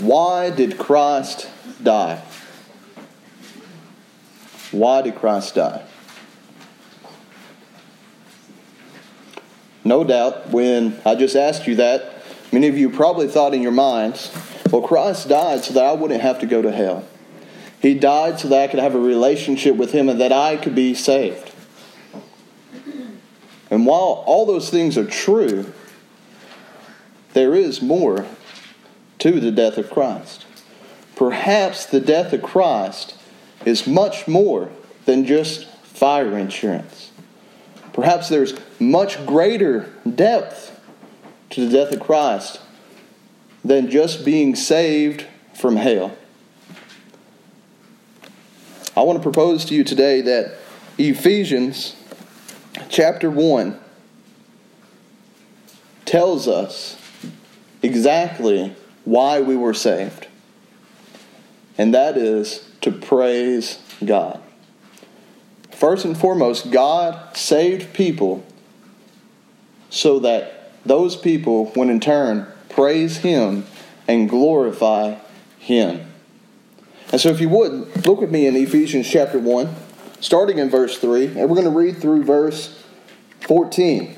Why did Christ die? Why did Christ die? No doubt, when I just asked you that, many of you probably thought in your minds, well, Christ died so that I wouldn't have to go to hell. He died so that I could have a relationship with Him and that I could be saved. And while all those things are true, there is more to the death of Christ. Perhaps the death of Christ is much more than just fire insurance. Perhaps there's much greater depth to the death of Christ than just being saved from hell. I want to propose to you today that Ephesians chapter 1 tells us exactly why we were saved, and that is to praise God. First and foremost, God saved people so that those people would in turn praise Him and glorify Him. And so, if you would, look with me in Ephesians chapter 1, starting in verse 3, and we're going to read through verse 14.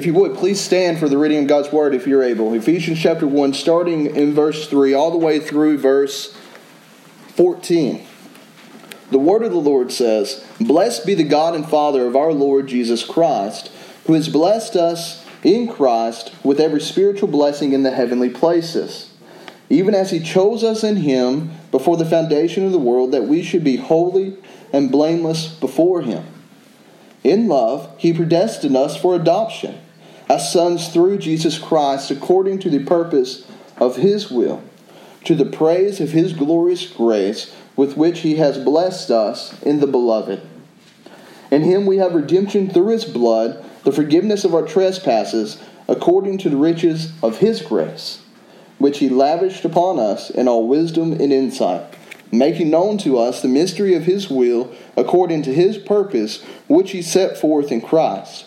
If you would, please stand for the reading of God's Word if you're able. Ephesians chapter 1, starting in verse 3, all the way through verse 14. The Word of the Lord says, Blessed be the God and Father of our Lord Jesus Christ, who has blessed us in Christ with every spiritual blessing in the heavenly places even as he chose us in him before the foundation of the world, that we should be holy and blameless before him. In love, he predestined us for adoption as sons through Jesus Christ, according to the purpose of his will, to the praise of his glorious grace, with which he has blessed us in the beloved. In him we have redemption through his blood, the forgiveness of our trespasses, according to the riches of his grace which he lavished upon us in all wisdom and insight, making known to us the mystery of his will according to his purpose, which he set forth in Christ,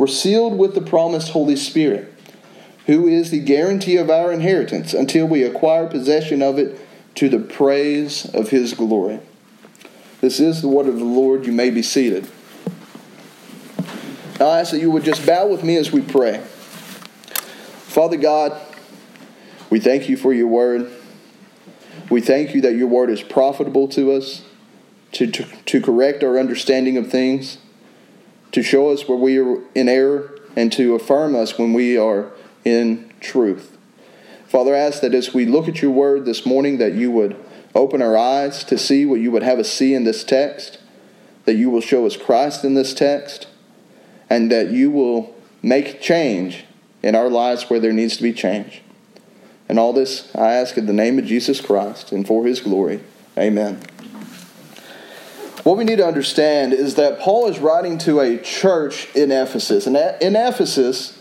were sealed with the promised Holy Spirit, who is the guarantee of our inheritance until we acquire possession of it to the praise of his glory. This is the word of the Lord. You may be seated. Now I ask that you would just bow with me as we pray. Father God, we thank you for your word. We thank you that your word is profitable to us to, to, to correct our understanding of things, to show us where we are in error, and to affirm us when we are in truth. Father, I ask that as we look at your word this morning, that you would open our eyes to see what you would have us see in this text, that you will show us Christ in this text, and that you will make change in our lives where there needs to be change. And all this I ask in the name of Jesus Christ and for his glory. Amen. What we need to understand is that Paul is writing to a church in Ephesus. And in Ephesus,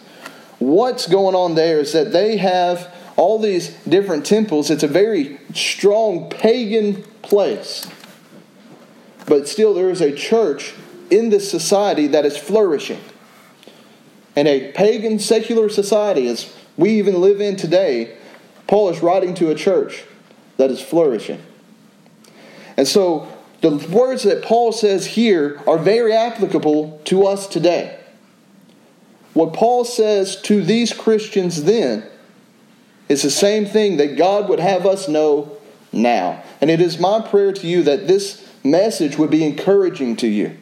what's going on there is that they have all these different temples. It's a very strong pagan place. But still, there is a church in this society that is flourishing. And a pagan secular society, as we even live in today, Paul is writing to a church that is flourishing. And so the words that Paul says here are very applicable to us today. What Paul says to these Christians then is the same thing that God would have us know now. And it is my prayer to you that this message would be encouraging to you,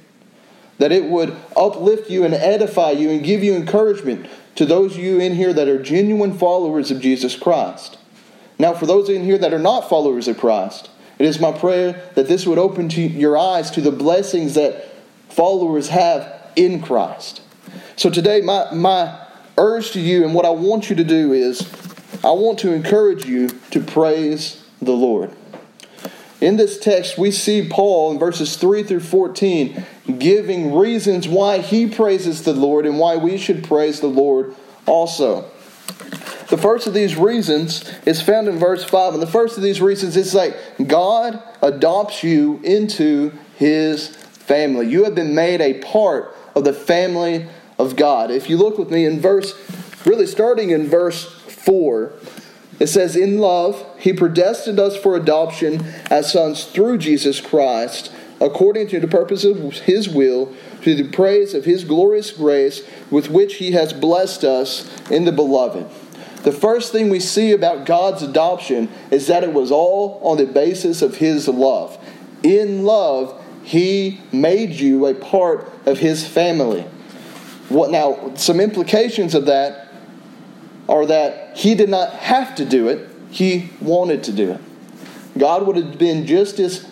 that it would uplift you and edify you and give you encouragement to those of you in here that are genuine followers of Jesus Christ. Now, for those in here that are not followers of Christ, it is my prayer that this would open to your eyes to the blessings that followers have in Christ. So today, my, my urge to you and what I want you to do is I want to encourage you to praise the Lord. In this text, we see Paul in verses 3 through 14 giving reasons why he praises the Lord and why we should praise the Lord also. The first of these reasons is found in verse 5. And the first of these reasons is like God adopts you into his family. You have been made a part of the family of God. If you look with me in verse, really starting in verse 4, it says, In love, he predestined us for adoption as sons through Jesus Christ, according to the purpose of his will, to the praise of his glorious grace with which he has blessed us in the beloved. The first thing we see about God's adoption is that it was all on the basis of his love. In love, he made you a part of his family. What now some implications of that are that he did not have to do it, he wanted to do it. God would have been just as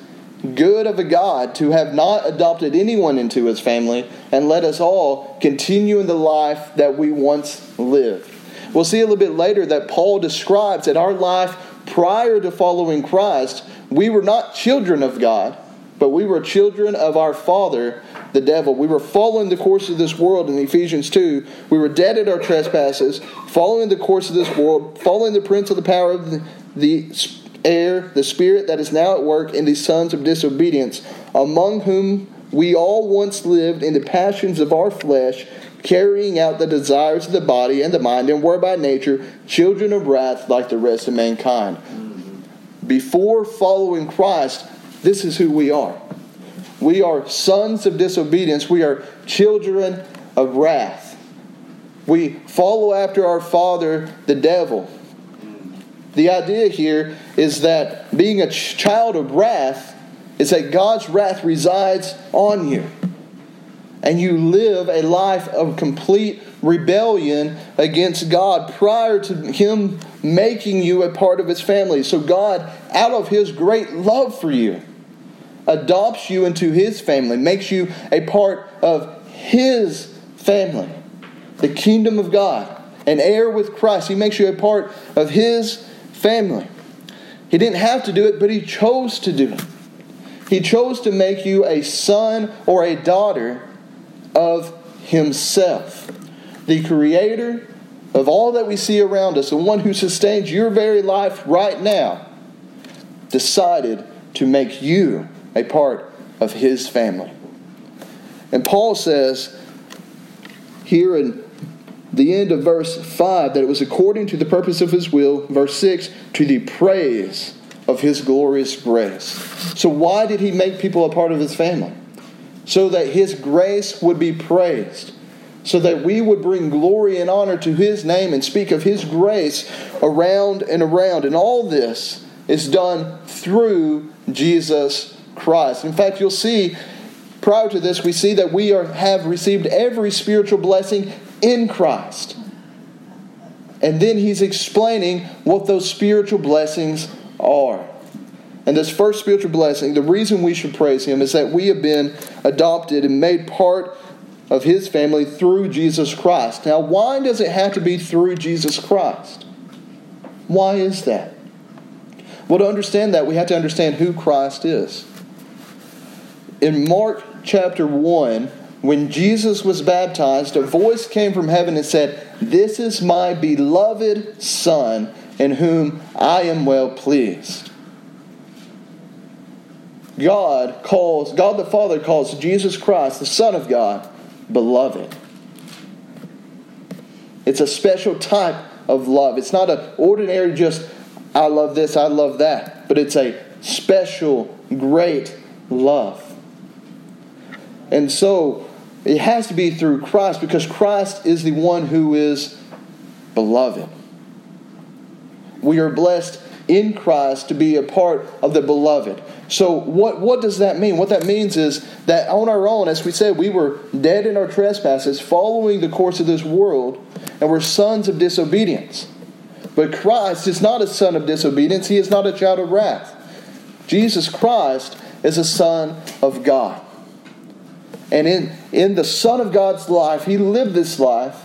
good of a God to have not adopted anyone into his family and let us all continue in the life that we once lived. We'll see a little bit later that Paul describes that our life prior to following Christ, we were not children of God, but we were children of our Father, the devil. We were following the course of this world in Ephesians 2. We were dead at our trespasses, following the course of this world, following the prince of the power of the, the air, the spirit that is now at work in the sons of disobedience, among whom we all once lived in the passions of our flesh, carrying out the desires of the body and the mind, and were by nature children of wrath like the rest of mankind. Before following Christ, this is who we are. We are sons of disobedience. We are children of wrath. We follow after our father, the devil. The idea here is that being a child of wrath is that God's wrath resides on you. And you live a life of complete rebellion against God prior to Him making you a part of His family. So, God, out of His great love for you, adopts you into his family, makes you a part of his family, the kingdom of God, an heir with Christ. He makes you a part of his family. He didn't have to do it, but he chose to do it. He chose to make you a son or a daughter of himself, the creator of all that we see around us, the one who sustains your very life right now, decided to make you a part of his family. And Paul says here in the end of verse 5 that it was according to the purpose of his will, verse 6, to the praise of his glorious grace. So, why did he make people a part of his family? So that his grace would be praised, so that we would bring glory and honor to his name and speak of his grace around and around. And all this is done through Jesus Christ. In fact, you'll see prior to this, we see that we are, have received every spiritual blessing in Christ. And then he's explaining what those spiritual blessings are. And this first spiritual blessing, the reason we should praise him is that we have been adopted and made part of his family through Jesus Christ. Now, why does it have to be through Jesus Christ? Why is that? Well, to understand that, we have to understand who Christ is in Mark chapter 1, when Jesus was baptized, a voice came from heaven and said, This is my beloved Son, in whom I am well pleased. God calls, God the Father calls Jesus Christ, the Son of God, beloved. It's a special type of love. It's not an ordinary just, I love this, I love that, but it's a special, great love. And so it has to be through Christ because Christ is the one who is beloved. We are blessed in Christ to be a part of the beloved. So, what, what does that mean? What that means is that on our own, as we said, we were dead in our trespasses, following the course of this world, and we're sons of disobedience. But Christ is not a son of disobedience, he is not a child of wrath. Jesus Christ is a son of God. And in, in the Son of God's life, he lived this life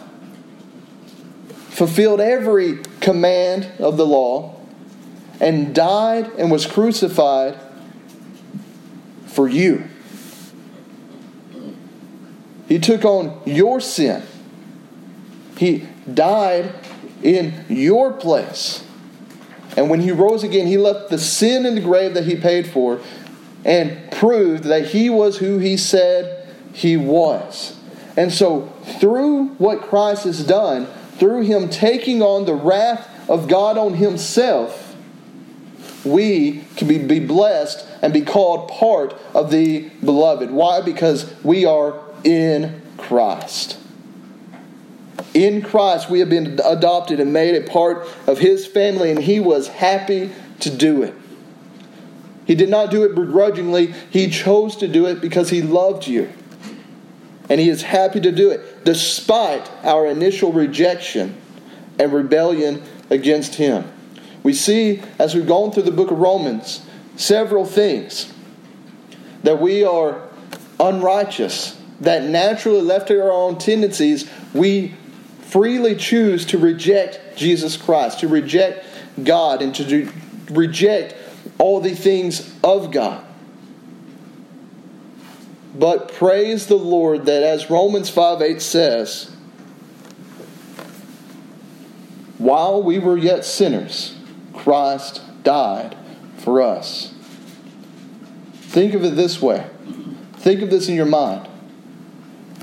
fulfilled every command of the law, and died and was crucified for you. He took on your sin. He died in your place. And when he rose again, he left the sin in the grave that he paid for and proved that he was who he said he was. And so, through what Christ has done, through him taking on the wrath of God on himself, we can be, be blessed and be called part of the beloved. Why? Because we are in Christ. In Christ, we have been adopted and made a part of his family, and he was happy to do it. He did not do it begrudgingly, he chose to do it because he loved you. And he is happy to do it despite our initial rejection and rebellion against him. We see, as we've gone through the book of Romans, several things that we are unrighteous, that naturally left to our own tendencies, we freely choose to reject Jesus Christ, to reject God, and to reject all the things of God. But praise the Lord that as Romans 5 8 says, while we were yet sinners, Christ died for us. Think of it this way. Think of this in your mind.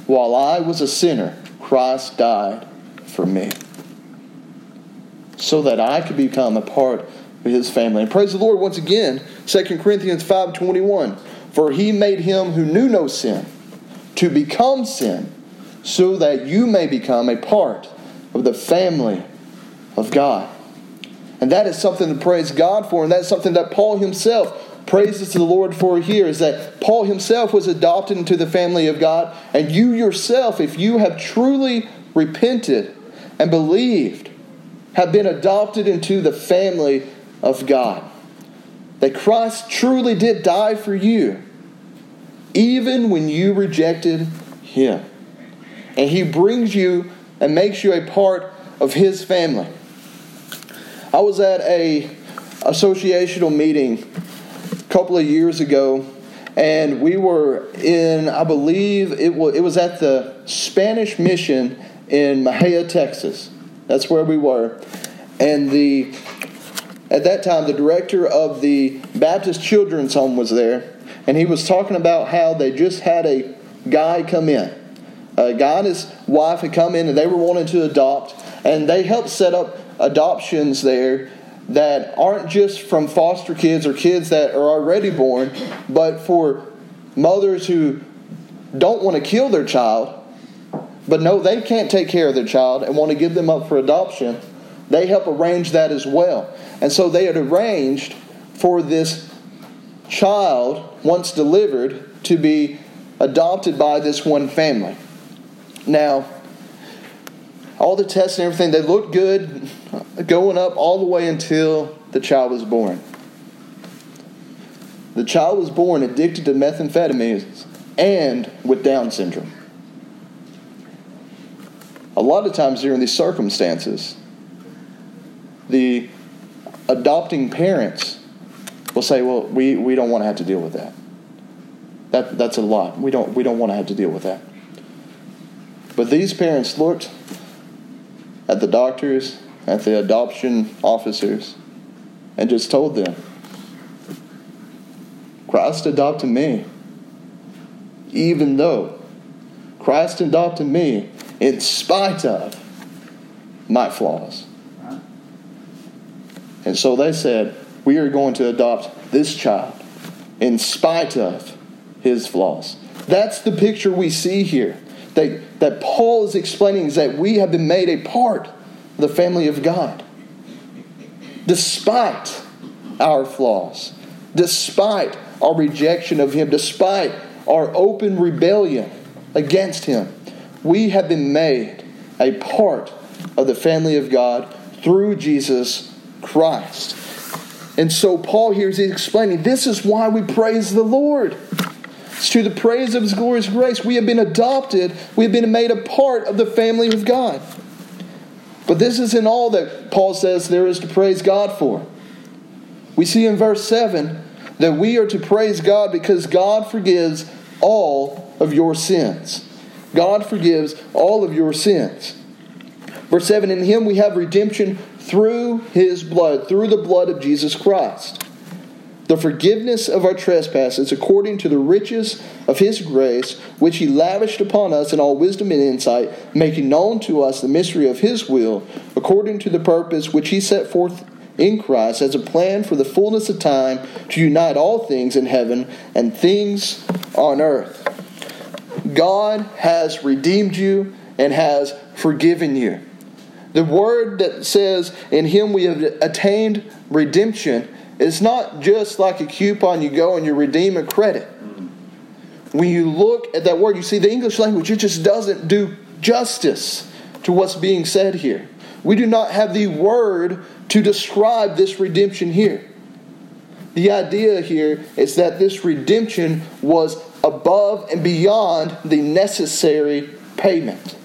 While I was a sinner, Christ died for me. So that I could become a part of his family. And praise the Lord once again, 2 Corinthians 5.21. For he made him who knew no sin to become sin, so that you may become a part of the family of God. And that is something to praise God for, and that's something that Paul himself praises the Lord for here is that Paul himself was adopted into the family of God, and you yourself, if you have truly repented and believed, have been adopted into the family of God. That Christ truly did die for you, even when you rejected Him. And He brings you and makes you a part of His family. I was at a associational meeting a couple of years ago, and we were in, I believe it was, it was at the Spanish Mission in Mexia, Texas. That's where we were. And the at that time the director of the Baptist Children's Home was there, and he was talking about how they just had a guy come in. A guy and his wife had come in and they were wanting to adopt, and they helped set up adoptions there that aren't just from foster kids or kids that are already born, but for mothers who don't want to kill their child, but know they can't take care of their child and want to give them up for adoption. They help arrange that as well. And so they had arranged for this child, once delivered, to be adopted by this one family. Now, all the tests and everything, they looked good going up all the way until the child was born. The child was born addicted to methamphetamines and with Down syndrome. A lot of times during these circumstances, the adopting parents will say, "Well, we, we don't want to have to deal with that. That that's a lot. We don't we don't want to have to deal with that." But these parents looked at the doctors, at the adoption officers, and just told them, Christ adopted me. Even though Christ adopted me in spite of my flaws. And so they said, We are going to adopt this child in spite of his flaws. That's the picture we see here that, that Paul is explaining is that we have been made a part the family of God. Despite our flaws, despite our rejection of Him, despite our open rebellion against Him, we have been made a part of the family of God through Jesus Christ. And so Paul here is explaining this is why we praise the Lord. It's to the praise of his glorious grace. We have been adopted, we have been made a part of the family of God. But this isn't all that Paul says there is to praise God for. We see in verse 7 that we are to praise God because God forgives all of your sins. God forgives all of your sins. Verse 7 In him we have redemption through his blood, through the blood of Jesus Christ. The forgiveness of our trespasses according to the riches of his grace, which he lavished upon us in all wisdom and insight, making known to us the mystery of his will, according to the purpose which he set forth in Christ as a plan for the fullness of time to unite all things in heaven and things on earth. God has redeemed you and has forgiven you. The word that says, In him we have attained redemption, is not just like a coupon you go and you redeem a credit. When you look at that word, you see the English language, it just doesn't do justice to what's being said here. We do not have the word to describe this redemption here. The idea here is that this redemption was above and beyond the necessary payment.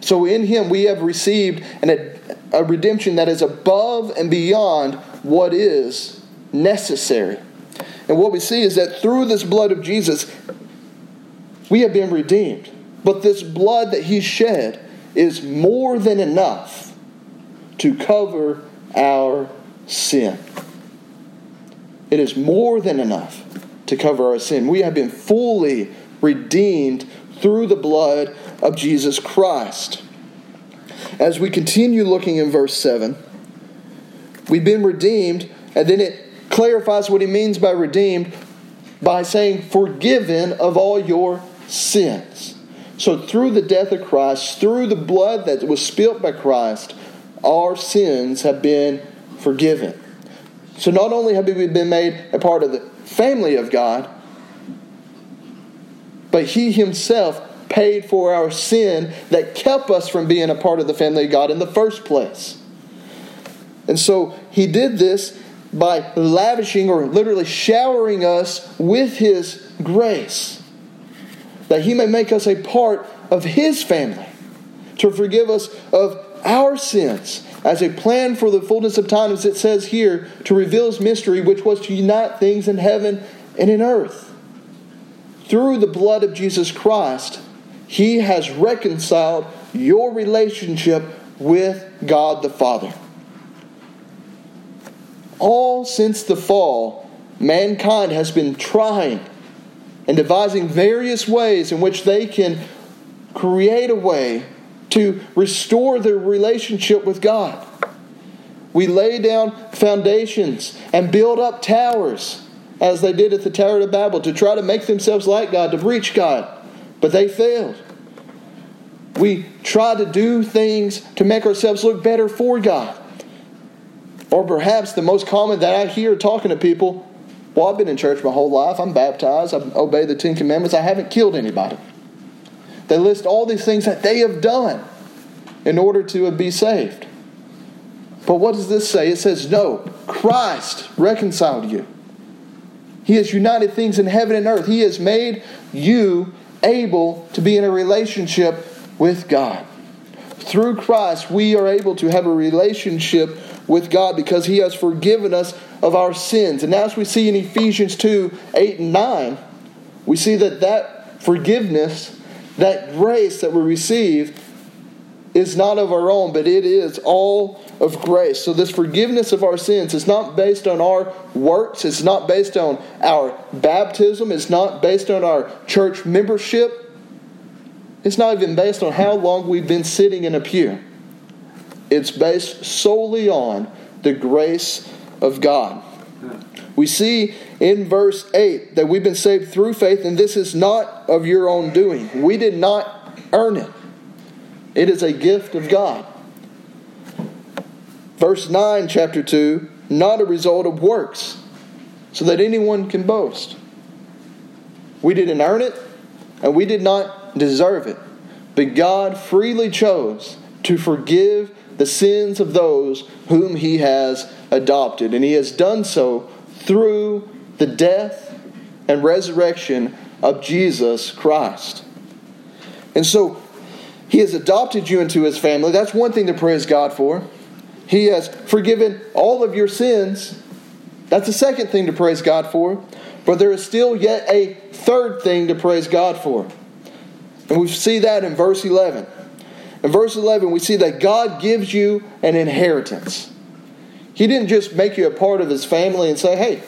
So in him we have received an, a redemption that is above and beyond what is necessary. And what we see is that through this blood of Jesus, we have been redeemed. But this blood that he shed is more than enough to cover our sin. It is more than enough to cover our sin. We have been fully redeemed through the blood of Jesus Christ. As we continue looking in verse 7, we've been redeemed, and then it clarifies what he means by redeemed by saying, forgiven of all your sins. So, through the death of Christ, through the blood that was spilt by Christ, our sins have been forgiven. So, not only have we been made a part of the family of God, but He Himself paid for our sin that kept us from being a part of the family of God in the first place. And so he did this by lavishing or literally showering us with his grace, that he may make us a part of his family, to forgive us of our sins, as a plan for the fullness of time, as it says here, to reveal his mystery, which was to unite things in heaven and in earth. Through the blood of Jesus Christ, he has reconciled your relationship with God the Father. All since the fall, mankind has been trying and devising various ways in which they can create a way to restore their relationship with God. We lay down foundations and build up towers, as they did at the Tower of Babel, to try to make themselves like God, to reach God but they failed. We try to do things to make ourselves look better for God. Or perhaps the most common that I hear talking to people well, I've been in church my whole life. I'm baptized. I obey the Ten Commandments. I haven't killed anybody. They list all these things that they have done in order to be saved. But what does this say? It says, no, Christ reconciled you. He has united things in heaven and earth. He has made you able to be in a relationship with God. Through Christ, we are able to have a relationship with God because He has forgiven us of our sins. And as we see in Ephesians 2 8 and 9, we see that that forgiveness, that grace that we receive, is not of our own, but it is all of grace. So, this forgiveness of our sins is not based on our works, it's not based on our baptism, it's not based on our church membership, it's not even based on how long we've been sitting in a pew. It's based solely on the grace of God. We see in verse 8 that we've been saved through faith, and this is not of your own doing. We did not earn it. It is a gift of God. Verse 9, chapter 2 not a result of works, so that anyone can boast. We didn't earn it, and we did not deserve it, but God freely chose to forgive the sins of those whom He has adopted, and He has done so through the death and resurrection of Jesus Christ. And so, He has adopted you into his family. That's one thing to praise God for. He has forgiven all of your sins. That's the second thing to praise God for. But there is still yet a third thing to praise God for. And we see that in verse 11. In verse 11, we see that God gives you an inheritance. He didn't just make you a part of his family and say, hey,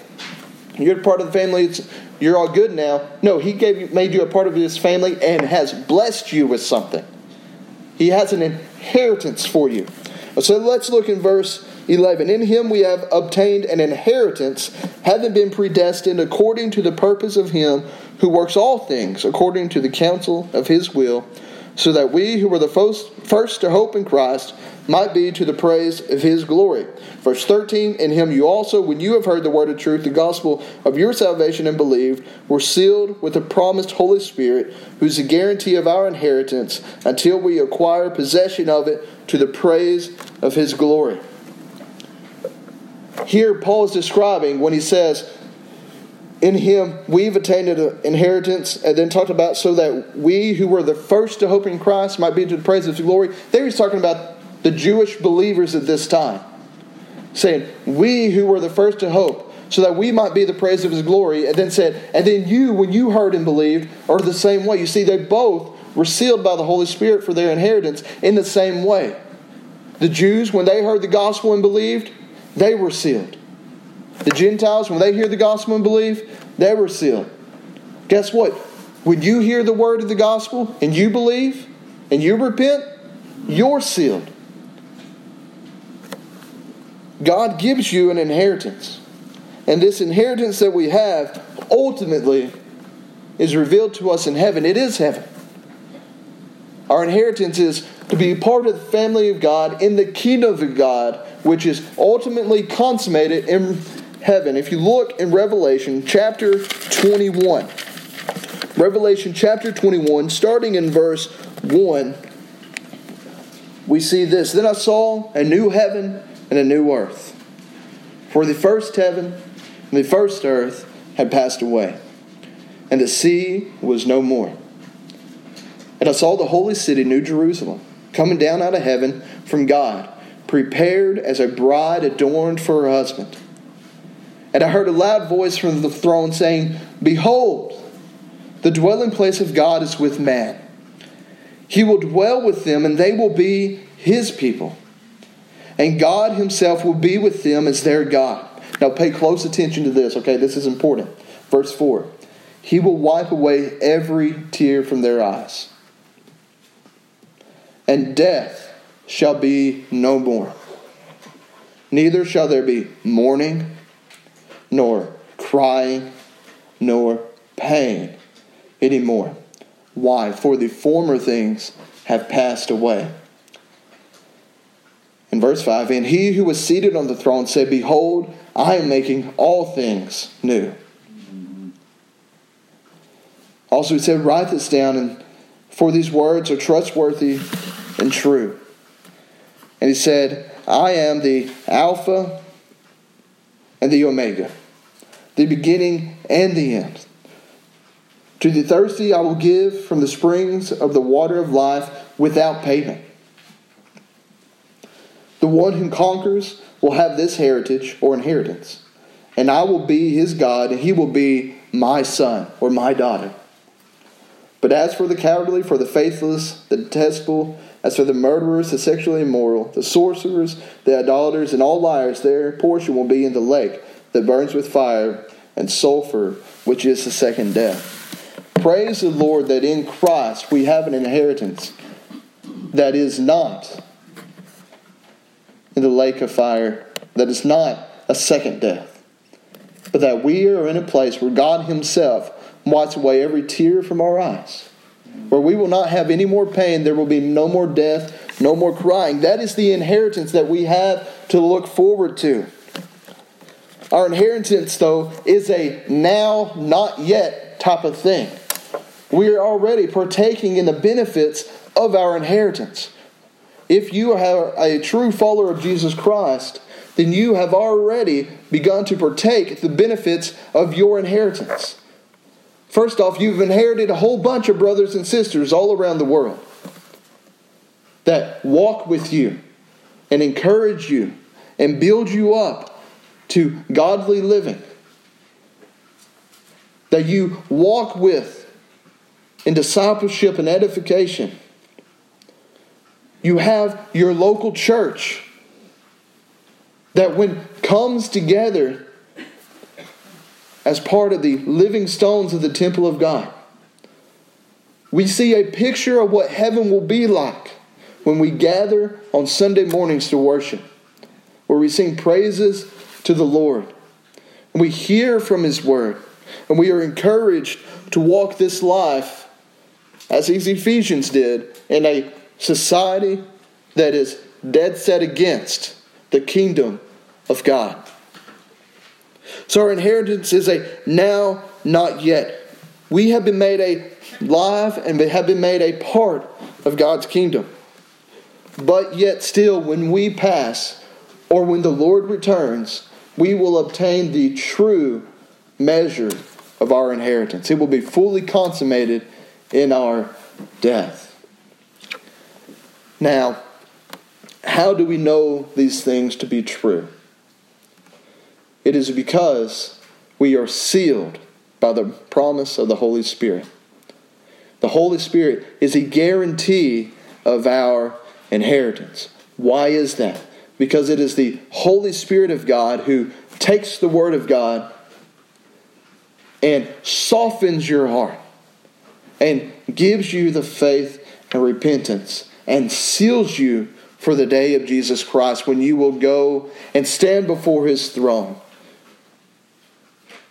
you're part of the family, you're all good now. No, he gave you, made you a part of his family and has blessed you with something. He has an inheritance for you. So let's look in verse 11. In him we have obtained an inheritance, having been predestined according to the purpose of him who works all things according to the counsel of his will, so that we who were the first, to hope in Christ might be to the praise of his glory. Verse 13 In him you also, when you have heard the word of truth, the gospel of your salvation, and believed, were sealed with the promised Holy Spirit, who's the guarantee of our inheritance until we acquire possession of it to the praise of his glory. Here, Paul is describing when he says, in him we've attained an inheritance, and then talked about so that we who were the first to hope in Christ might be to the praise of his glory. There he's talking about the Jewish believers at this time, saying, We who were the first to hope, so that we might be the praise of his glory, and then said, And then you, when you heard and believed, are the same way. You see, they both were sealed by the Holy Spirit for their inheritance in the same way. The Jews, when they heard the gospel and believed, they were sealed. The Gentiles, when they hear the gospel and believe, they were sealed. Guess what? When you hear the word of the gospel and you believe and you repent, you're sealed. God gives you an inheritance. And this inheritance that we have ultimately is revealed to us in heaven. It is heaven. Our inheritance is to be part of the family of God in the kingdom of God, which is ultimately consummated in heaven. If you look in Revelation chapter 21, Revelation chapter 21, starting in verse 1, we see this Then I saw a new heaven and a new earth. For the first heaven and the first earth had passed away, and the sea was no more. And I saw the holy city, New Jerusalem, coming down out of heaven from God, prepared as a bride adorned for her husband. And I heard a loud voice from the throne saying, Behold, the dwelling place of God is with man. He will dwell with them, and they will be his people and God Himself will be with them as their God. Now, pay close attention to this, okay? This is important. Verse 4 He will wipe away every tear from their eyes, and death shall be no more. Neither shall there be mourning, nor crying, nor pain anymore. Why? For the former things have passed away. In verse 5, and he who was seated on the throne said, Behold, I am making all things new. Also, he said, Write this down, and for these words are trustworthy and true. And he said, I am the Alpha and the Omega, the beginning and the end. To the thirsty I will give from the springs of the water of life without payment. The one who conquers will have this heritage or inheritance, and I will be his God, and he will be my son or my daughter. But as for the cowardly, for the faithless, the detestable, as for the murderers, the sexually immoral, the sorcerers, the idolaters, and all liars, their portion will be in the lake that burns with fire and sulfur, which is the second death. Praise the Lord that in Christ we have an inheritance that is not in the lake of fire that is not a second death, but that we are in a place where God Himself wipes away every tear from our eyes, where we will not have any more pain, there will be no more death, no more crying. That is the inheritance that we have to look forward to. Our inheritance, though, is a now, not yet type of thing. We are already partaking in the benefits of our inheritance. If you are a true follower of Jesus Christ, then you have already begun to partake the benefits of your inheritance. First off, you've inherited a whole bunch of brothers and sisters all around the world. that walk with you and encourage you and build you up to godly living. That you walk with in discipleship and edification. You have your local church that when comes together as part of the living stones of the temple of God. We see a picture of what heaven will be like when we gather on Sunday mornings to worship, where we sing praises to the Lord, and we hear from His Word, and we are encouraged to walk this life as these Ephesians did in a society that is dead set against the kingdom of God. So our inheritance is a now, not yet. We have been made a live and have been made a part of God's kingdom. But yet, still, when we pass or when the Lord returns, we will obtain the true measure of our inheritance. It will be fully consummated in our death. Now, how do we know these things to be true? It is because we are sealed by the promise of the Holy Spirit. The Holy Spirit is a guarantee of our inheritance. Why is that? Because it is the Holy Spirit of God who takes the Word of God and softens your heart and gives you the faith and repentance and seals you for the day of Jesus Christ when you will go and stand before His throne.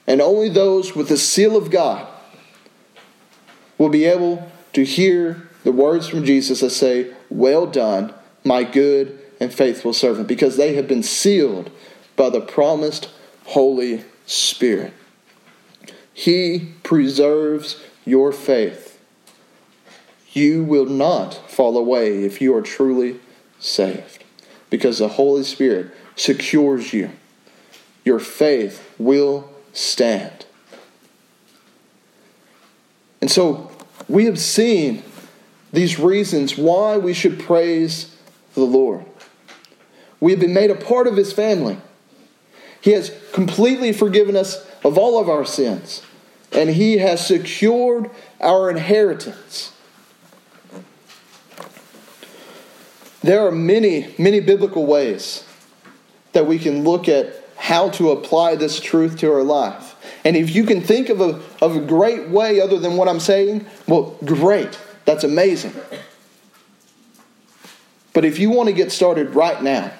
And only those with the seal of God will be able to hear the words from Jesus that say, Well done, my good and faithful servant, because they have been sealed by the promised Holy Spirit. He preserves your faith. You will not fall away if you are truly saved, because the Holy Spirit secures you. Your faith will stand. And so we have seen these reasons why we should praise the Lord. We have been made a part of His family. He has completely forgiven us of all of our sins, and He has secured our inheritance. There are many, many biblical ways that we can look at how to apply this truth to our life. And if you can think of a, of a great way other than what I'm saying, well, great. That's amazing. But if you want to get started right now,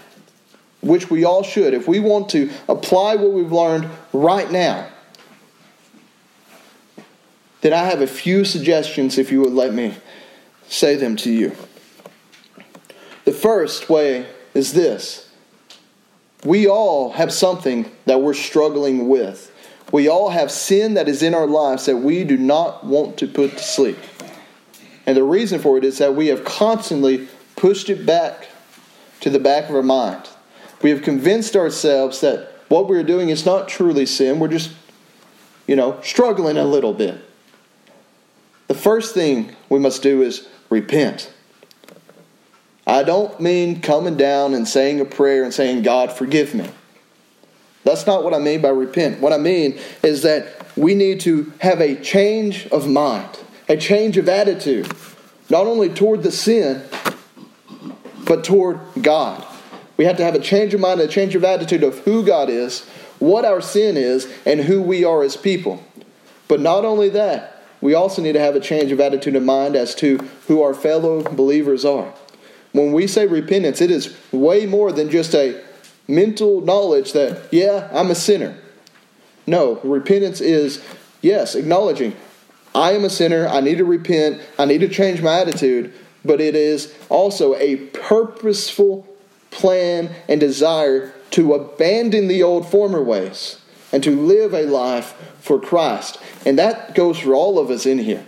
which we all should, if we want to apply what we've learned right now, then I have a few suggestions if you would let me say them to you. The first way is this we all have something that we're struggling with. We all have sin that is in our lives that we do not want to put to sleep. And the reason for it is that we have constantly pushed it back to the back of our mind. We have convinced ourselves that what we're doing is not truly sin. We're just, you know, struggling a little bit. The first thing we must do is repent. I don't mean coming down and saying a prayer and saying, God, forgive me. That's not what I mean by repent. What I mean is that we need to have a change of mind, a change of attitude, not only toward the sin, but toward God. We have to have a change of mind, a change of attitude of who God is, what our sin is, and who we are as people. But not only that, we also need to have a change of attitude of mind as to who our fellow believers are. When we say repentance, it is way more than just a mental knowledge that, yeah, I'm a sinner. No, repentance is, yes, acknowledging I am a sinner, I need to repent, I need to change my attitude, but it is also a purposeful plan and desire to abandon the old former ways and to live a life for Christ. And that goes for all of us in here.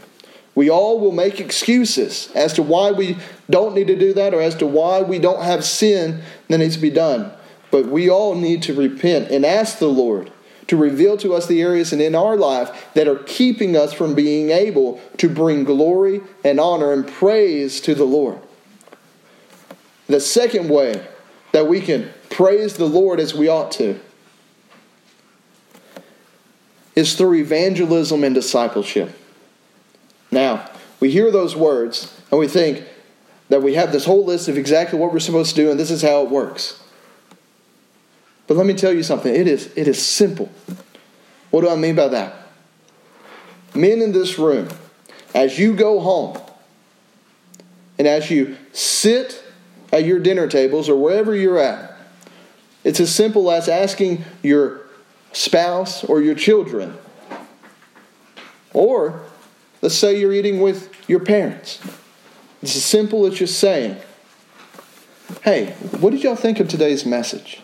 We all will make excuses as to why we don't need to do that or as to why we don't have sin that needs to be done. But we all need to repent and ask the Lord to reveal to us the areas in our life that are keeping us from being able to bring glory and honor and praise to the Lord. The second way that we can praise the Lord as we ought to is through evangelism and discipleship. Now, we hear those words and we think that we have this whole list of exactly what we're supposed to do and this is how it works. But let me tell you something it is, it is simple. What do I mean by that? Men in this room, as you go home and as you sit at your dinner tables or wherever you're at, it's as simple as asking your spouse or your children, or let's say you're eating with your parents. It's as simple as just saying, Hey, what did y'all think of today's message?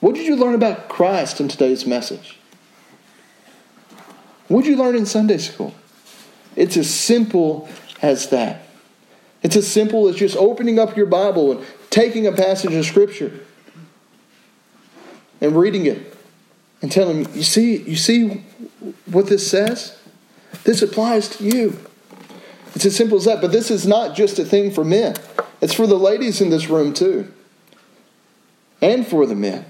What did you learn about Christ in today's message? What did you learn in Sunday school? It's as simple as that. It's as simple as just opening up your Bible and taking a passage of Scripture and reading it and telling them, you see, you see what this says? This applies to you. It's as simple as that. But this is not just a thing for men. It's for the ladies in this room too. And for the men.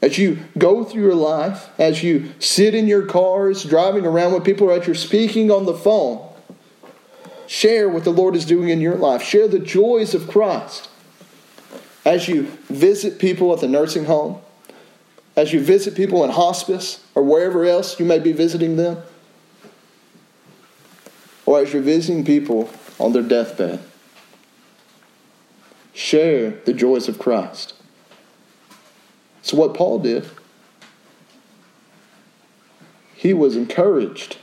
As you go through your life, as you sit in your cars, driving around with people, or as you're speaking on the phone, share what the Lord is doing in your life. Share the joys of Christ. As you visit people at the nursing home, as you visit people in hospice or wherever else you may be visiting them, or as you're visiting people on their deathbed. Share the joys of Christ. So, what Paul did. He was encouraged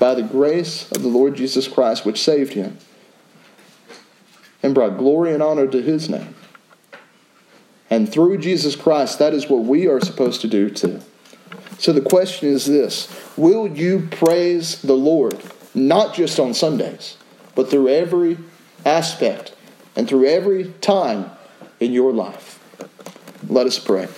by the grace of the Lord Jesus Christ, which saved him and brought glory and honor to his name. And through Jesus Christ, that is what we are supposed to do too. So the question is this Will you praise the Lord, not just on Sundays, but through every aspect and through every time in your life? Let us pray.